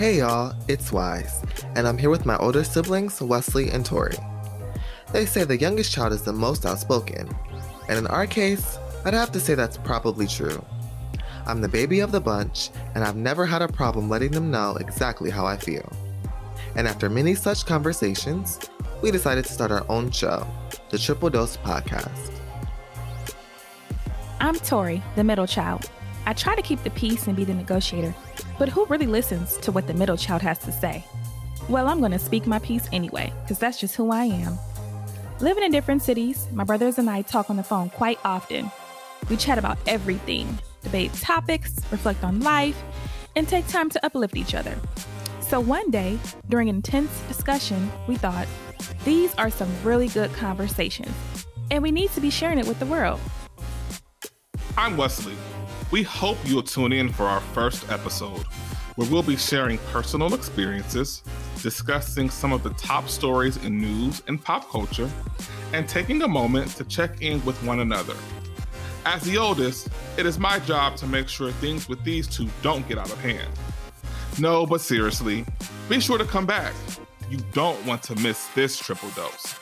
Hey y'all, it's Wise, and I'm here with my older siblings, Wesley and Tori. They say the youngest child is the most outspoken, and in our case, I'd have to say that's probably true. I'm the baby of the bunch, and I've never had a problem letting them know exactly how I feel. And after many such conversations, we decided to start our own show, the Triple Dose Podcast. I'm Tori, the middle child. I try to keep the peace and be the negotiator, but who really listens to what the middle child has to say? Well, I'm going to speak my piece anyway, because that's just who I am. Living in different cities, my brothers and I talk on the phone quite often. We chat about everything, debate topics, reflect on life, and take time to uplift each other. So one day, during an intense discussion, we thought, these are some really good conversations, and we need to be sharing it with the world. I'm Wesley. We hope you'll tune in for our first episode, where we'll be sharing personal experiences, discussing some of the top stories in news and pop culture, and taking a moment to check in with one another. As the oldest, it is my job to make sure things with these two don't get out of hand. No, but seriously, be sure to come back. You don't want to miss this triple dose.